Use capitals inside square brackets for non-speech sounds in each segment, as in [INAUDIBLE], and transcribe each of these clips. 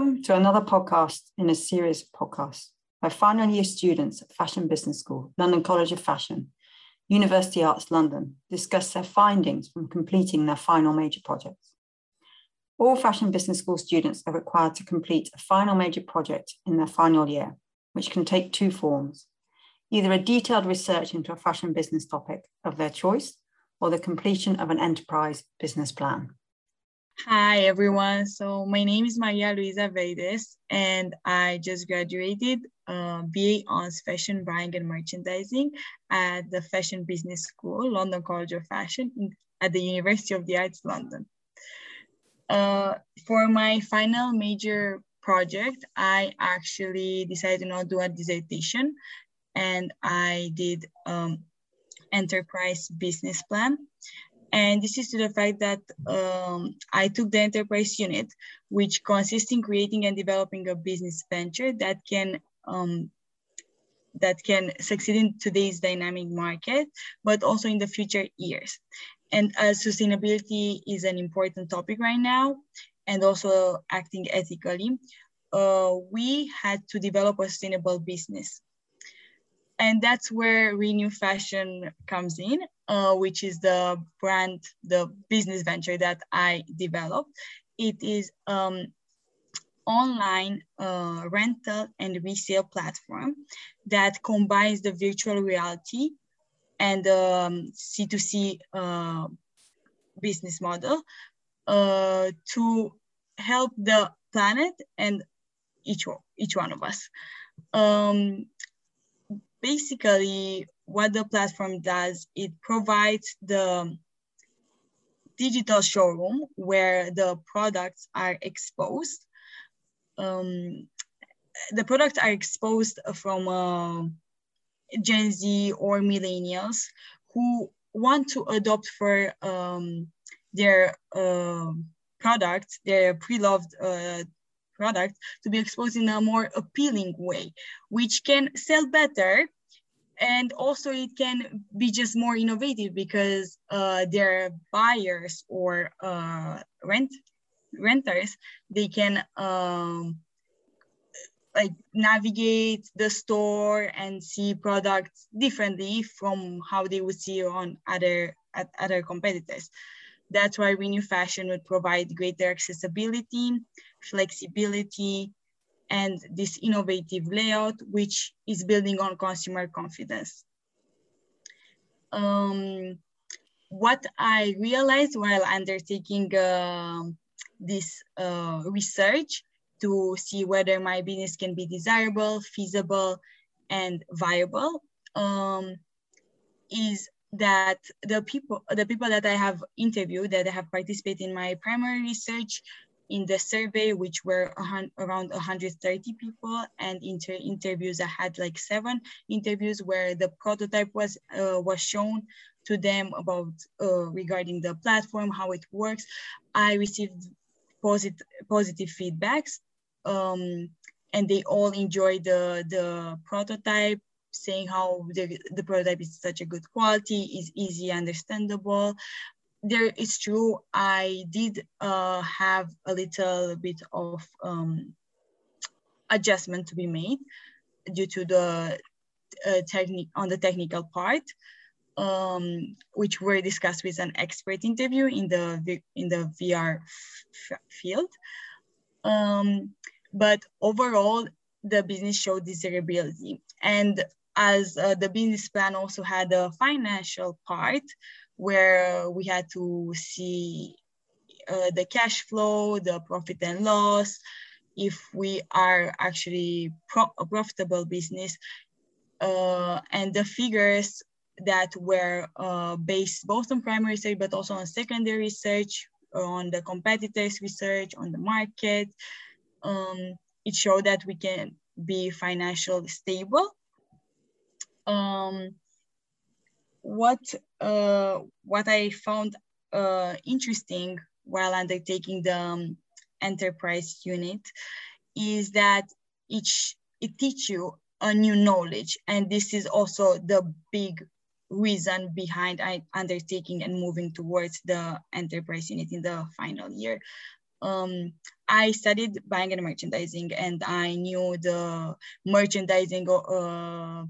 Welcome to another podcast in a series of podcasts by final year students at Fashion Business School, London College of Fashion, University Arts London, discuss their findings from completing their final major projects. All Fashion Business School students are required to complete a final major project in their final year, which can take two forms either a detailed research into a fashion business topic of their choice or the completion of an enterprise business plan. Hi, everyone. So my name is Maria Luisa Verdes, and I just graduated uh, BA on Fashion Buying and Merchandising at the Fashion Business School, London College of Fashion in, at the University of the Arts, London. Uh, for my final major project, I actually decided to not do a dissertation, and I did um, enterprise business plan. And this is to the fact that um, I took the enterprise unit, which consists in creating and developing a business venture that can um, that can succeed in today's dynamic market, but also in the future years. And as sustainability is an important topic right now, and also acting ethically, uh, we had to develop a sustainable business. And that's where Renew Fashion comes in, uh, which is the brand, the business venture that I developed. It is um, online uh, rental and resale platform that combines the virtual reality and um, C2C uh, business model uh, to help the planet and each, each one of us. Um, basically what the platform does, it provides the digital showroom where the products are exposed. Um, the products are exposed from uh, Gen Z or millennials who want to adopt for um, their uh, products, their pre-loved uh, product to be exposed in a more appealing way, which can sell better. And also it can be just more innovative because uh, their buyers or uh, rent renters, they can um, like navigate the store and see products differently from how they would see on other at other competitors. That's why Renew Fashion would provide greater accessibility, flexibility, and this innovative layout, which is building on consumer confidence. Um, what I realized while undertaking uh, this uh, research to see whether my business can be desirable, feasible, and viable um, is that the people the people that I have interviewed that have participated in my primary research in the survey, which were around 130 people, and inter interviews I had like seven interviews where the prototype was uh, was shown to them about uh, regarding the platform, how it works. I received positive positive feedbacks, um, and they all enjoyed the the prototype saying how the, the prototype is such a good quality, is easy, understandable. There is true, I did uh, have a little bit of um, adjustment to be made due to the uh, technique on the technical part, um, which were discussed with an expert interview in the in the VR field. Um, but overall, the business showed desirability. And as uh, the business plan also had a financial part where we had to see uh, the cash flow, the profit and loss, if we are actually pro a profitable business, uh, and the figures that were uh, based both on primary research but also on secondary research, on the competitors research, on the market. Um, it showed that we can be financially stable um, what uh, what I found uh, interesting while undertaking the um, enterprise unit is that each it teach you a new knowledge, and this is also the big reason behind I undertaking and moving towards the enterprise unit in the final year. um, I studied buying and merchandising, and I knew the merchandising uh,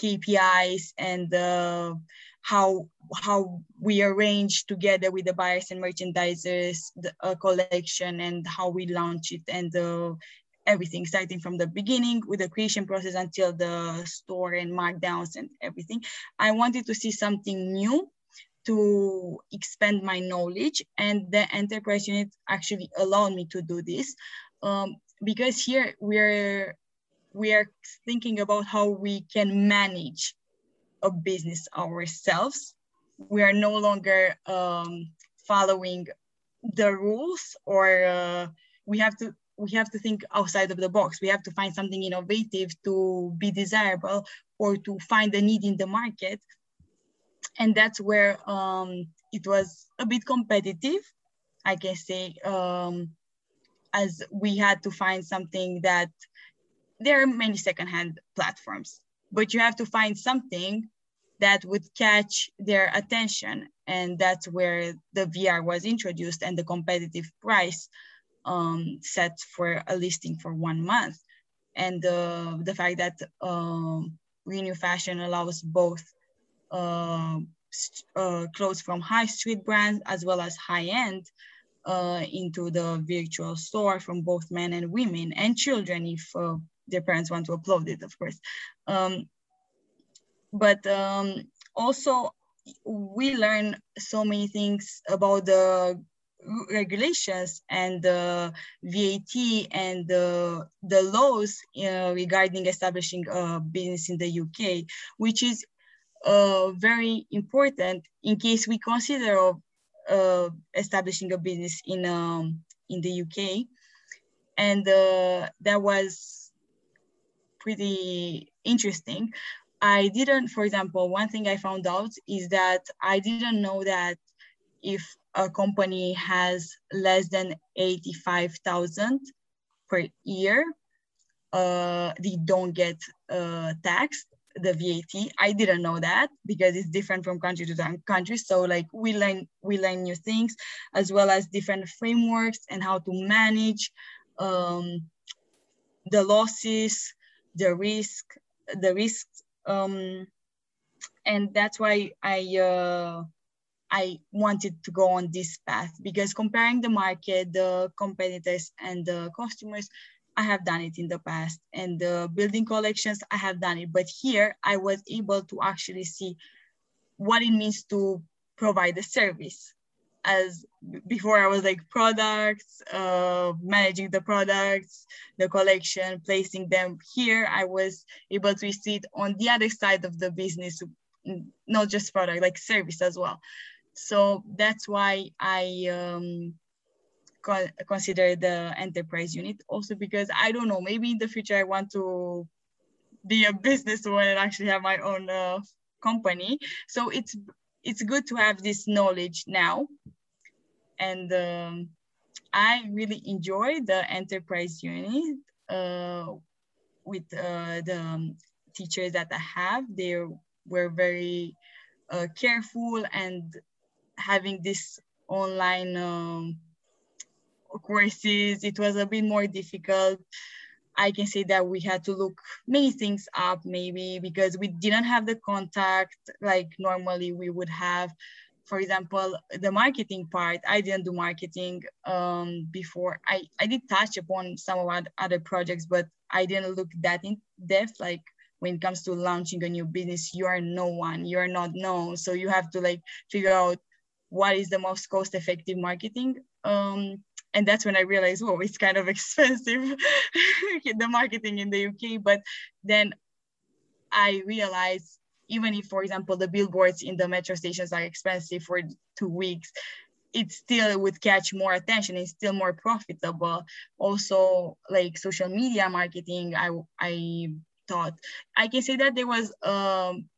KPIs and uh, how how we arrange together with the buyers and merchandisers the uh, collection and how we launch it and uh, everything starting from the beginning with the creation process until the store and markdowns and everything. I wanted to see something new to expand my knowledge and the enterprise unit actually allowed me to do this um, because here we're we are thinking about how we can manage a business ourselves. We are no longer um, following the rules or uh, we have to we have to think outside of the box. We have to find something innovative to be desirable or to find a need in the market. And that's where um, it was a bit competitive, I can say, um, as we had to find something that there are many secondhand platforms, but you have to find something that would catch their attention. And that's where the VR was introduced and the competitive price um, set for a listing for one month. And uh, the fact that um, Renew Fashion allows both uh, uh, clothes from high street brands as well as high end uh, into the virtual store from both men and women and children if uh, their parents want to upload it, of course. Um, but um, also we learn so many things about the regulations and the VAT and the, the laws uh, regarding establishing a business in the UK, which is uh, very important in case we consider uh, establishing a business in um, in the UK, and uh, that was pretty interesting. I didn't, for example, one thing I found out is that I didn't know that if a company has less than 85,000 per year, uh, they don't get uh, taxed the VAT. I didn't know that because it's different from country to country. So like we learn we learn new things as well as different frameworks and how to manage um, the losses, the risk, the risks, um, and that's why I uh, I wanted to go on this path because comparing the market, the competitors, and the customers I have done it in the past and the building collections, I have done it. But here I was able to actually see what it means to provide a service. As before I was like products, uh, managing the products, the collection, placing them here. I was able to see it on the other side of the business, not just product, like service as well. So that's why I um, consider the enterprise unit also because I don't know, maybe in the future I want to be a business [LAUGHS] businesswoman and actually have my own uh, company. So it's it's good to have this knowledge now. And um, I really enjoy the enterprise unit uh, with uh, the um, teachers that I have. They were very uh, careful and having this online um, courses, it was a bit more difficult. I can say that we had to look many things up maybe because we didn't have the contact like normally we would have. For example, the marketing part, I didn't do marketing um, before. I, I did touch upon some of our other projects, but I didn't look that in depth. Like when it comes to launching a new business, you are no one, you're not known. So you have to like figure out what is the most cost effective marketing um, and that's when I realized, oh, it's kind of [LAUGHS] expensive, [LAUGHS] the marketing in the UK. But then I realized, even if, for example, the billboards in the metro stations are expensive for two weeks, it still would catch more attention. It's still more profitable. Also, like social media marketing, I I thought I can say that there was um,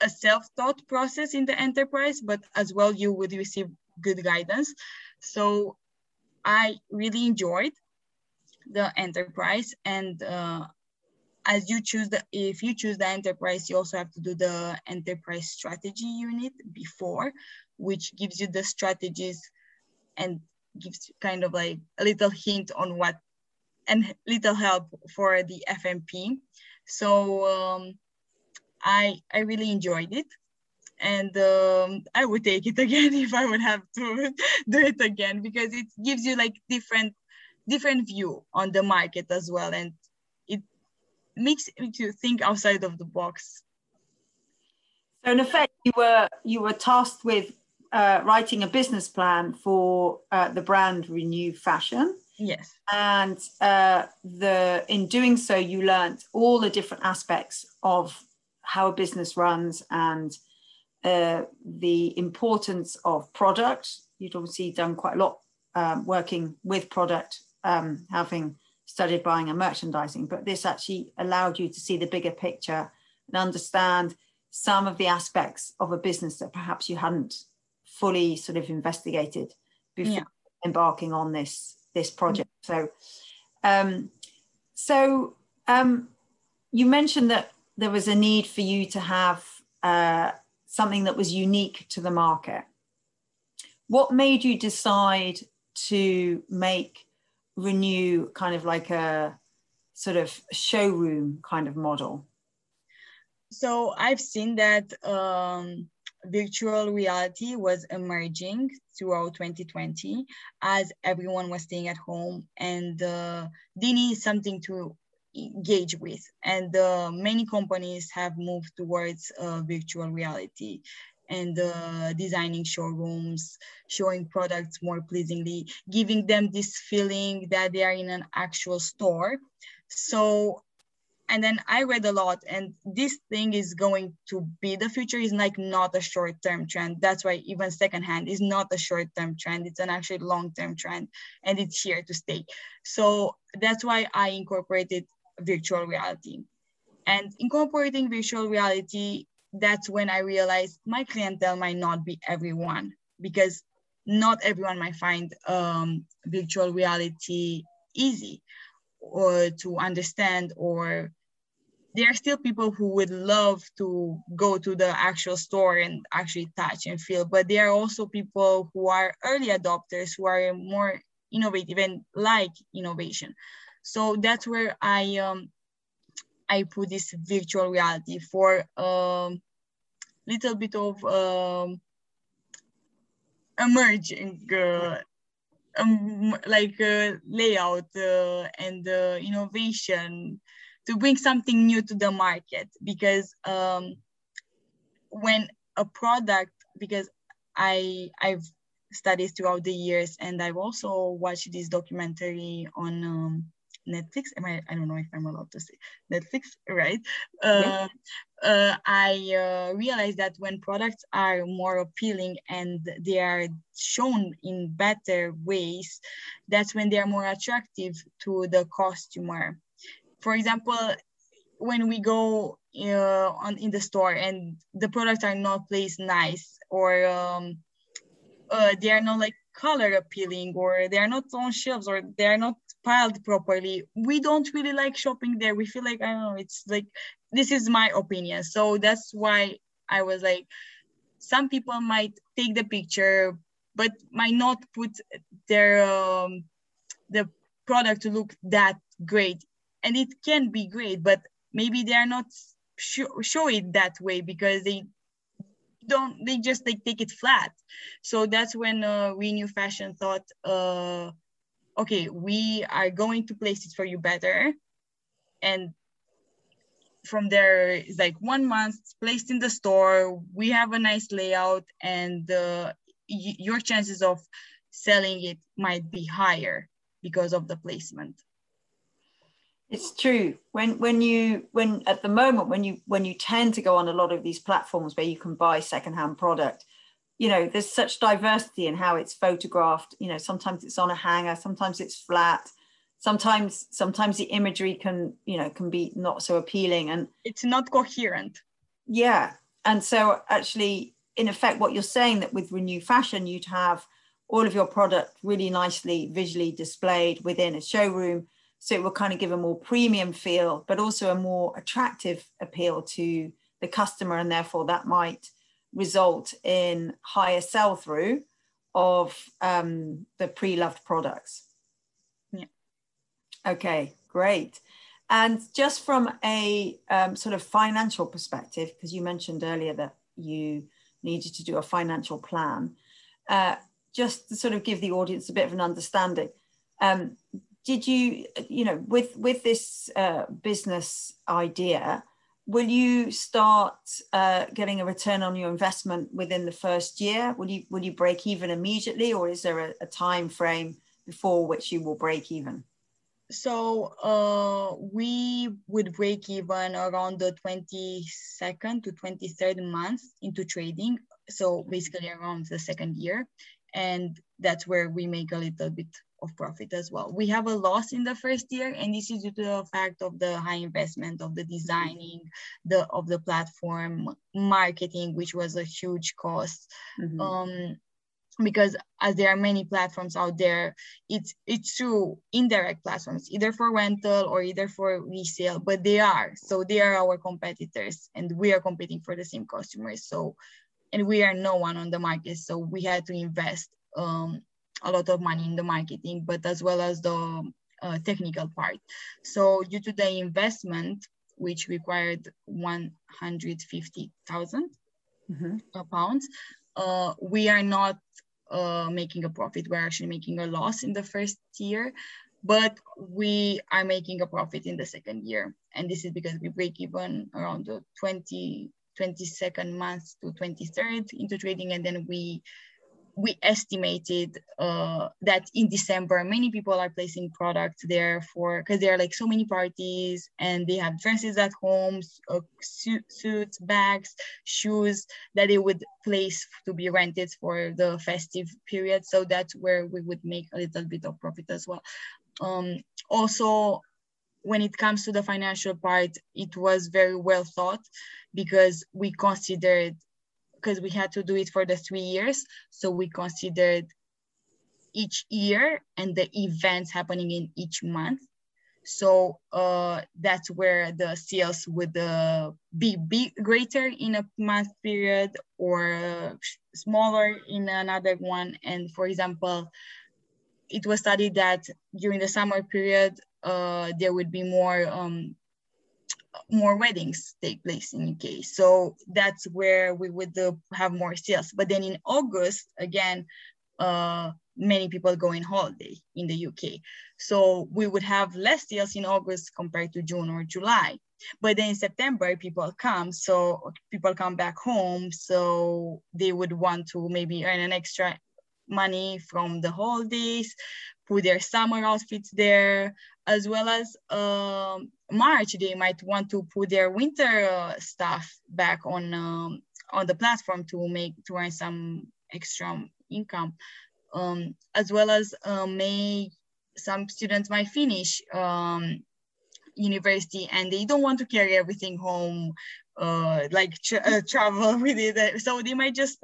a self-taught process in the enterprise, but as well you would receive good guidance. So I really enjoyed the enterprise and uh, as you choose the if you choose the enterprise you also have to do the enterprise strategy unit before which gives you the strategies and gives kind of like a little hint on what and little help for the FMP. So um, I I really enjoyed it, and um, I would take it [LAUGHS] again if I would have to do it again because it gives you like different different view on the market as well, and it makes you think outside of the box. So in effect, you were you were tasked with uh, writing a business plan for uh, the brand Renew Fashion. Yes. And uh, the in doing so, you learned all the different aspects of how a business runs and uh, the importance of product. You'd obviously done quite a lot um, working with product, um, having studied buying and merchandising, but this actually allowed you to see the bigger picture and understand some of the aspects of a business that perhaps you hadn't fully sort of investigated before yeah. embarking on this this project. So, um, so um, you mentioned that there was a need for you to have uh, something that was unique to the market. What made you decide to make Renew kind of like a sort of showroom kind of model? So I've seen that um, virtual reality was emerging throughout 2020 as everyone was staying at home and uh, they need something to engage with. And uh, many companies have moved towards uh, virtual reality and uh, designing showrooms, showing products more pleasingly, giving them this feeling that they are in an actual store. So and then i read a lot and this thing is going to be the future is like not a short-term trend that's why even secondhand is not a short-term trend it's an actually long-term trend and it's here to stay so that's why i incorporated virtual reality and incorporating virtual reality that's when i realized my clientele might not be everyone because not everyone might find um, virtual reality easy or to understand or there are still people who would love to go to the actual store and actually touch and feel, but there are also people who are early adopters who are more innovative and like innovation. So that's where I um, I put this virtual reality for a um, little bit of um, emerging uh, um, like uh, layout uh, and uh, innovation to bring something new to the market. Because um, when a product because I I've studied throughout the years and I've also watched this documentary on um, Netflix. Am I? I don't know if I'm allowed to say Netflix, [LAUGHS] right? Uh, uh, I uh, realized that when products are more appealing and they are shown in better ways, that's when they are more attractive to the customer for example, when we go uh, on in the store and the products are not placed nice or um, uh, they are not like color appealing or they are not on shelves or they are not piled properly. We don't really like shopping there. We feel like i don't know it's like this is my opinion. So that's why i was like some people might take the picture but might not put their um, the product to look that great. And it can be great but maybe they are not show, show it that way because they don't they just like take it flat. So that's when uh, renew fashion thought uh, okay we are going to place it for you better. And from there it's like one month placed in the store. We have a nice layout and uh, your chances of selling it might be higher because of the placement. It's true. When when you when at the moment when you when you tend to go on a lot of these platforms where you can buy secondhand product, you know, there's such diversity in how it's photographed. You know, sometimes it's on a hanger, sometimes it's flat, sometimes sometimes the imagery can, you know, can be not so appealing and it's not coherent. Yeah. And so actually in effect what you're saying that with Renew Fashion you'd have all of your product really nicely visually displayed within a showroom so it will kind of give a more premium feel, but also a more attractive appeal to the customer. And therefore, that might result in higher sell through of um, the pre-loved products. Yeah. Okay, great. And just from a um, sort of financial perspective, because you mentioned earlier that you needed to do a financial plan, uh, just to sort of give the audience a bit of an understanding. Um, did you, you know, with with this uh, business idea, will you start uh, getting a return on your investment within the first year? Will you will you break even immediately, or is there a, a time frame before which you will break even? So uh, we would break even around the 22nd to 23rd month into trading. So basically around the second year. And that's where we make a little bit of profit as well. We have a loss in the first year, and this is due to the fact of the high investment of the designing, the of the platform, marketing, which was a huge cost. Mm-hmm. Um, because as there are many platforms out there, it's it's true indirect platforms, either for rental or either for resale, but they are. So they are our competitors and we are competing for the same customers. So and we are no one on the market. So we had to invest um, a lot of money in the marketing, but as well as the uh, technical part. So due to the investment, which required 150,000 mm-hmm. pounds, uh, we are not uh, making a profit. We're actually making a loss in the first year, but we are making a profit in the second year. And this is because we break even around the 20, 22nd month to 23rd into trading. And then we we estimated uh, that in December, many people are placing products there for because there are like so many parties and they have dresses at home, uh, suits, bags, shoes that they would place to be rented for the festive period. So that's where we would make a little bit of profit as well. Um, also, when it comes to the financial part, it was very well thought because we considered because we had to do it for the three years. So we considered each year and the events happening in each month. So uh, that's where the sales would uh, be greater in a month period or uh, smaller in another one. And for example, it was studied that during the summer period, uh, there would be more um, more weddings take place in UK. So that's where we would uh, have more sales. But then in August, again, uh, many people go in holiday in the UK. So we would have less sales in August compared to June or July. But then in September, people come. So people come back home. So they would want to maybe earn an extra money from the holidays, put their summer outfits there, as well as um, March, they might want to put their winter uh, stuff back on um, on the platform to make to earn some extra income, um, as well as uh, May. Some students might finish um, university and they don't want to carry everything home, uh, like tra- uh, travel [LAUGHS] with it. So they might just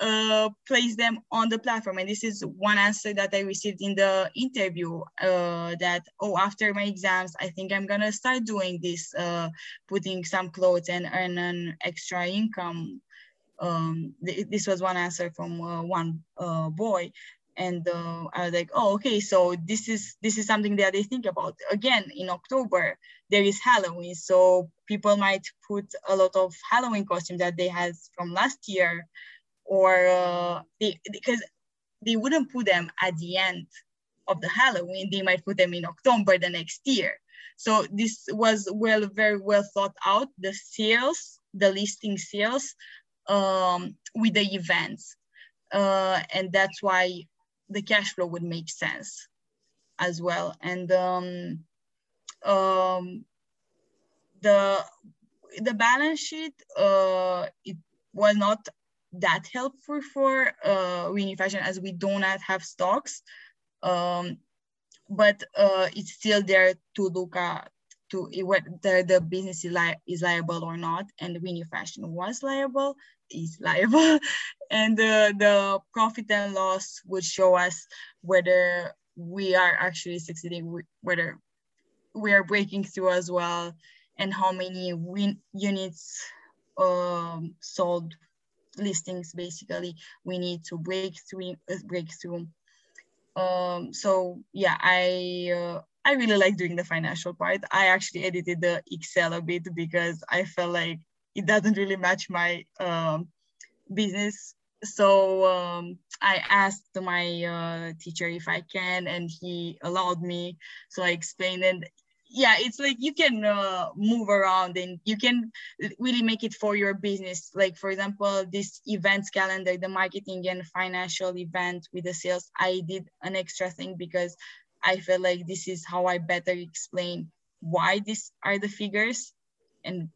uh, place them on the platform. And this is one answer that I received in the interview uh, that, oh, after my exams, I think I'm gonna start doing this, uh, putting some clothes and earn an extra income. Um, th this was one answer from uh, one uh, boy. And uh, I was like, oh, okay, so this is this is something that they think about. Again, in October, there is Halloween. So people might put a lot of Halloween costumes that they had from last year or uh, they, because they wouldn't put them at the end of the Halloween, they might put them in October the next year. So this was well, very well thought out, the sales, the listing sales um, with the events. Uh, and that's why the cash flow would make sense as well. And um, um, the the balance sheet, uh, it was not that helpful for uh, Fashion as we do not have stocks. Um, but uh, it's still there to look at to whether the business is, li is liable or not. And Renew Fashion was liable, is liable. [LAUGHS] and uh, the profit and loss would show us whether we are actually succeeding, whether we are breaking through as well, and how many win units um, sold listings basically. We need to break through uh, break through. Um so yeah i uh, i really like doing the financial part. I actually edited the excel a bit because i felt like it doesn't really match my um, business. So um, i asked my uh, teacher if i can and he allowed me. So i explained and yeah it's like you can uh, move around and you can really make it for your business. Like for example this events calendar the marketing and financial event with the sales i did an extra thing because i felt like this is how i better explain why these are the figures and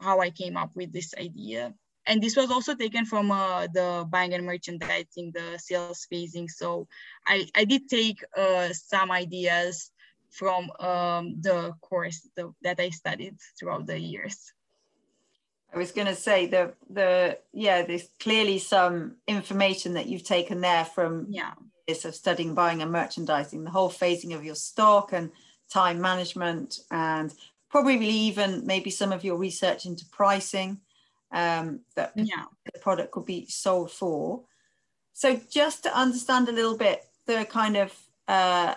how i came up with this idea. And this was also taken from uh, the buying and merchandising the sales phasing. So i i did take uh, some ideas from um, the course the, that I studied throughout the years. I was going to say the the yeah, there's clearly some information that you've taken there from yeah years of studying buying and merchandising, the whole phasing of your stock and time management, and probably even maybe some of your research into pricing um, that yeah. the product could be sold for. So just to understand a little bit the kind of uh,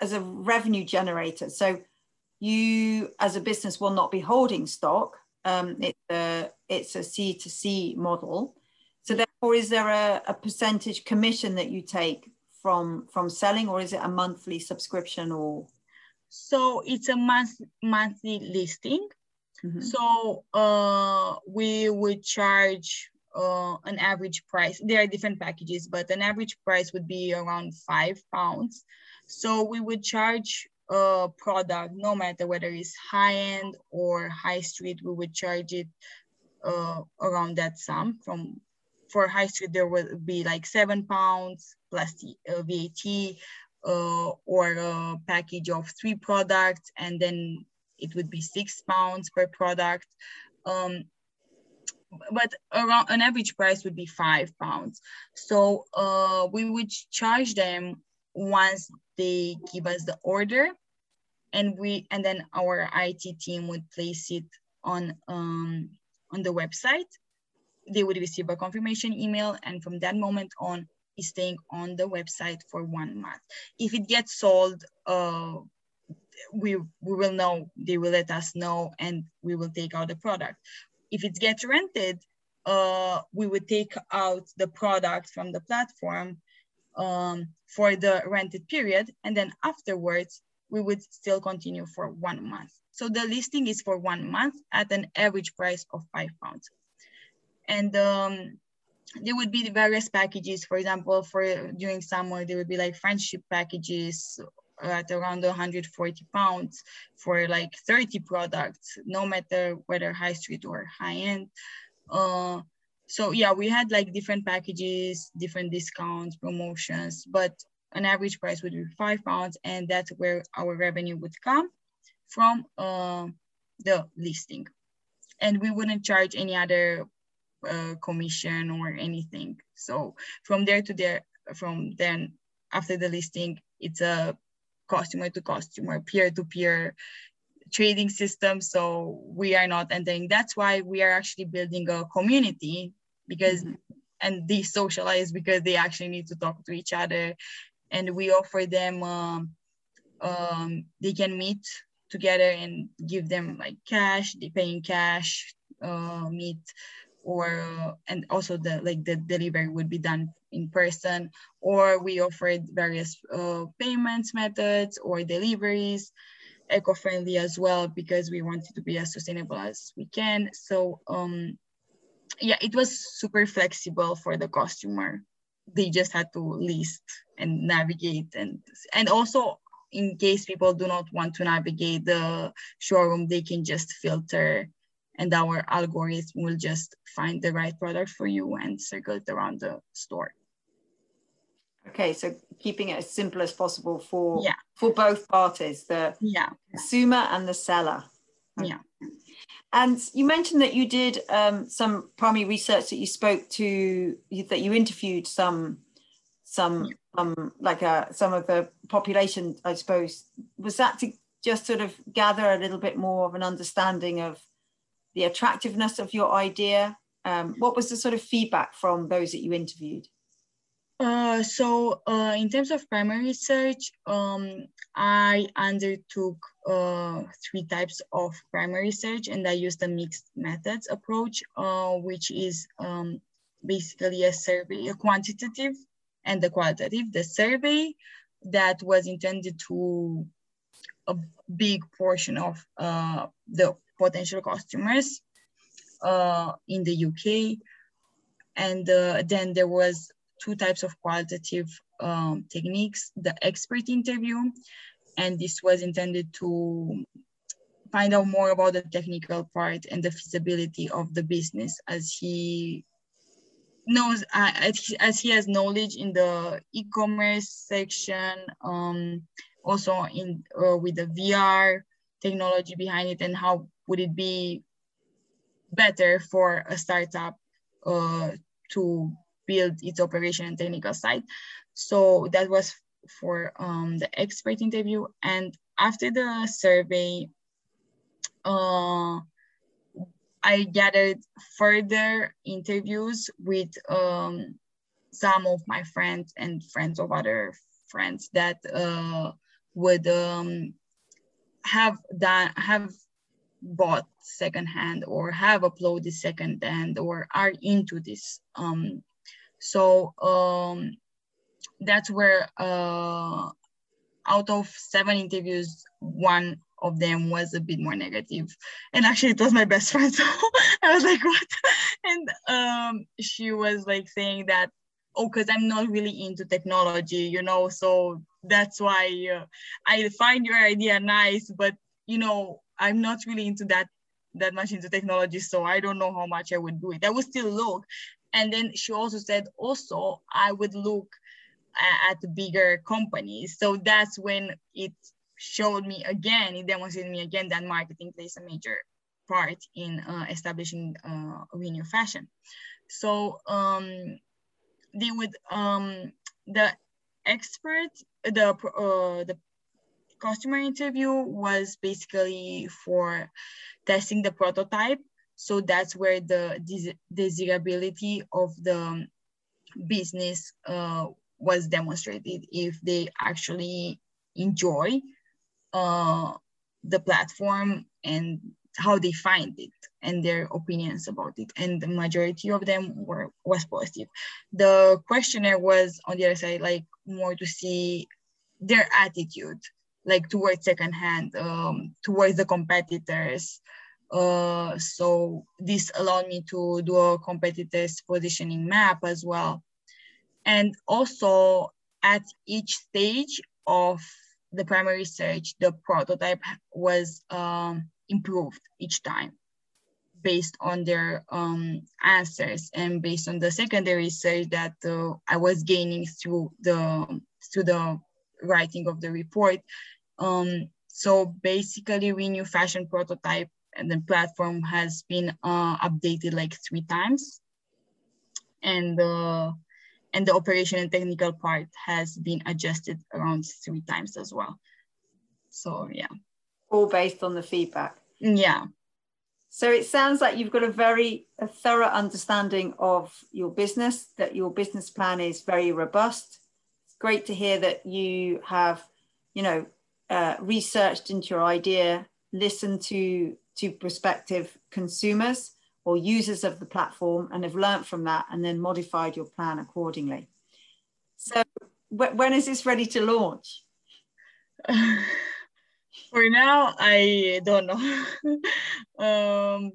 as a revenue generator. So you as a business will not be holding stock. Um, it's a it's a C to C model. So therefore, is there a, a percentage commission that you take from from selling, or is it a monthly subscription or? So it's a month monthly listing. Mm-hmm. So uh, we would charge uh, an average price. There are different packages, but an average price would be around five pounds so we would charge a product, no matter whether it's high end or high street, we would charge it uh, around that sum. From for high street, there would be like seven pounds plus the uh, VAT, uh, or a package of three products, and then it would be six pounds per product. Um, but around an average price would be five pounds. So uh, we would charge them once they give us the order and we and then our IT team would place it on um, on the website. They would receive a confirmation email and from that moment on is staying on the website for one month. If it gets sold, uh, we, we will know, they will let us know and we will take out the product. If it gets rented, uh, we would take out the product from the platform um, for the rented period. And then afterwards, we would still continue for one month. So the listing is for one month at an average price of five pounds. And um, there would be various packages. For example, for during summer, there would be like friendship packages at around 140 pounds for like 30 products, no matter whether high street or high end. Uh, so yeah, we had like different packages, different discounts, promotions, but an average price would be five pounds, and that's where our revenue would come from uh, the listing. And we wouldn't charge any other uh, commission or anything. So from there to there, from then after the listing, it's a customer to customer, peer to peer trading system. So we are not entering. That's why we are actually building a community because mm-hmm. and they socialize because they actually need to talk to each other. And we offer them um, um, they can meet together and give them like cash, they pay in cash, uh, meet or and also the like the delivery would be done in person or we offered various uh, payments methods or deliveries eco-friendly as well because we wanted to be as sustainable as we can. So um, yeah, it was super flexible for the customer. They just had to list and navigate and and also in case people do not want to navigate the showroom, they can just filter and our algorithm will just find the right product for you and circle it around the store. Okay, so keeping it as simple as possible for yeah. for both parties, the yeah. consumer and the seller. Yeah. And you mentioned that you did um, some primary research that you spoke to that you interviewed some some um like uh, some of the population, I suppose. Was that to just sort of gather a little bit more of an understanding of the attractiveness of your idea um, what was the sort of feedback from those that you interviewed? Uh, so uh, in terms of primary research, um, I undertook uh, three types of primary research and I used a mixed methods approach, uh, which is um, basically a survey, a quantitative and the qualitative. The survey that was intended to a big portion of uh, the potential customers uh, in the UK. And then there was two types of qualitative um, techniques, the expert interview, and this was intended to find out more about the technical part and the feasibility of the business as he knows, uh, as he has knowledge in the e-commerce section, um, also in uh, with the VR technology behind it and how would it be better for a startup uh, to build its operation and technical side. So that was for um, the expert interview. And after the survey, uh, I gathered further interviews with um, some of my friends and friends of other friends that uh, would um, have done have bought secondhand or have uploaded secondhand or are into this um, so um, that's where uh, out of seven interviews, one of them was a bit more negative. And actually it was my best [LAUGHS] friend. So I was like, what? [LAUGHS] And um, she was like saying that, oh, because I'm not really into technology, you know, so that's why uh, I find your idea nice, but you know, I'm not really into that that much into technology, so I don't know how much I would do it. I would still look, and then she also said, also, I would look at, bigger companies. So that's when it showed me again, it demonstrated me again that marketing plays a major part in uh, establishing uh, Renew Fashion. So um, they would, um, the expert, the, uh, the customer interview was basically for testing the prototype. So that's where the desirability of the business uh, was demonstrated. If they actually enjoy uh, the platform and how they find it and their opinions about it. And the majority of them were was positive. The questionnaire was on the other side like more to see their attitude like towards secondhand um, towards the competitors uh, so this allowed me to do a competitors positioning map as well. And also at each stage of the primary research, the prototype was um, improved each time based on their um, answers and based on the secondary research that uh, I was gaining through the through the writing of the report. Um, so basically, Renew Fashion prototype and the platform has been uh, updated like three times. And the and the operation and technical part has been adjusted around three times as well. So yeah. All based on the feedback. Yeah. So it sounds like you've got a very a thorough understanding of your business that your business plan is very robust. It's great to hear that you have you know uh, researched into your idea listened to to prospective consumers or users of the platform and have learned from that and then modified your plan accordingly. So when is this ready to launch? [LAUGHS] For now, I don't know. [LAUGHS] um,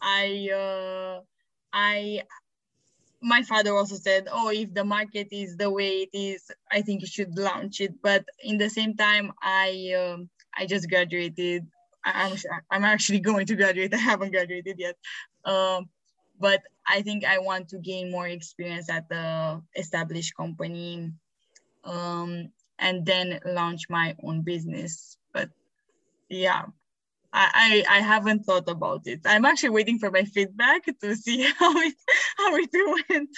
I, uh, I, my father also said, "Oh, if the market is the way it is, I think you should launch it." But in the same time, I, um, I just graduated I'm I'm actually [LAUGHS] going to graduate. I haven't graduated yet, um, but I think I want to gain more experience at the established company, um, and then launch my own business. But yeah, I, I, haven't thought about it. I'm actually waiting for my feedback to see [LAUGHS] how it how it went.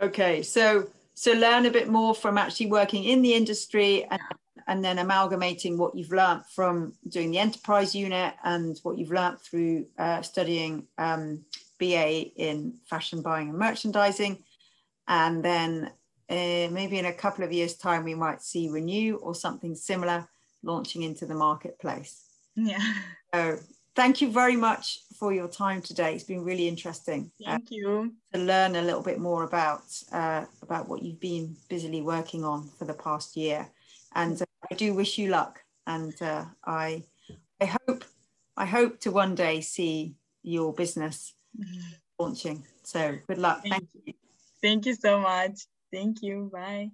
okay, so so learn a bit more from actually working in the industry and and then amalgamating what you've learned from doing the enterprise unit and what you've learned through uh, studying um, BA in fashion buying and merchandising. And then uh, maybe in a couple of years' time, we might see Renew or something similar launching into the marketplace. Yeah. So thank you very much for your time today. It's been really interesting. Uh, thank uh, you. To learn a little bit more about uh, about what you've been busily working on for the past year, and uh, I do wish you luck. And uh, I I hope I hope to one day see your business mm-hmm. launching. So good luck. Thank, Thank you. you. Thank you so much. Thank you. Bye.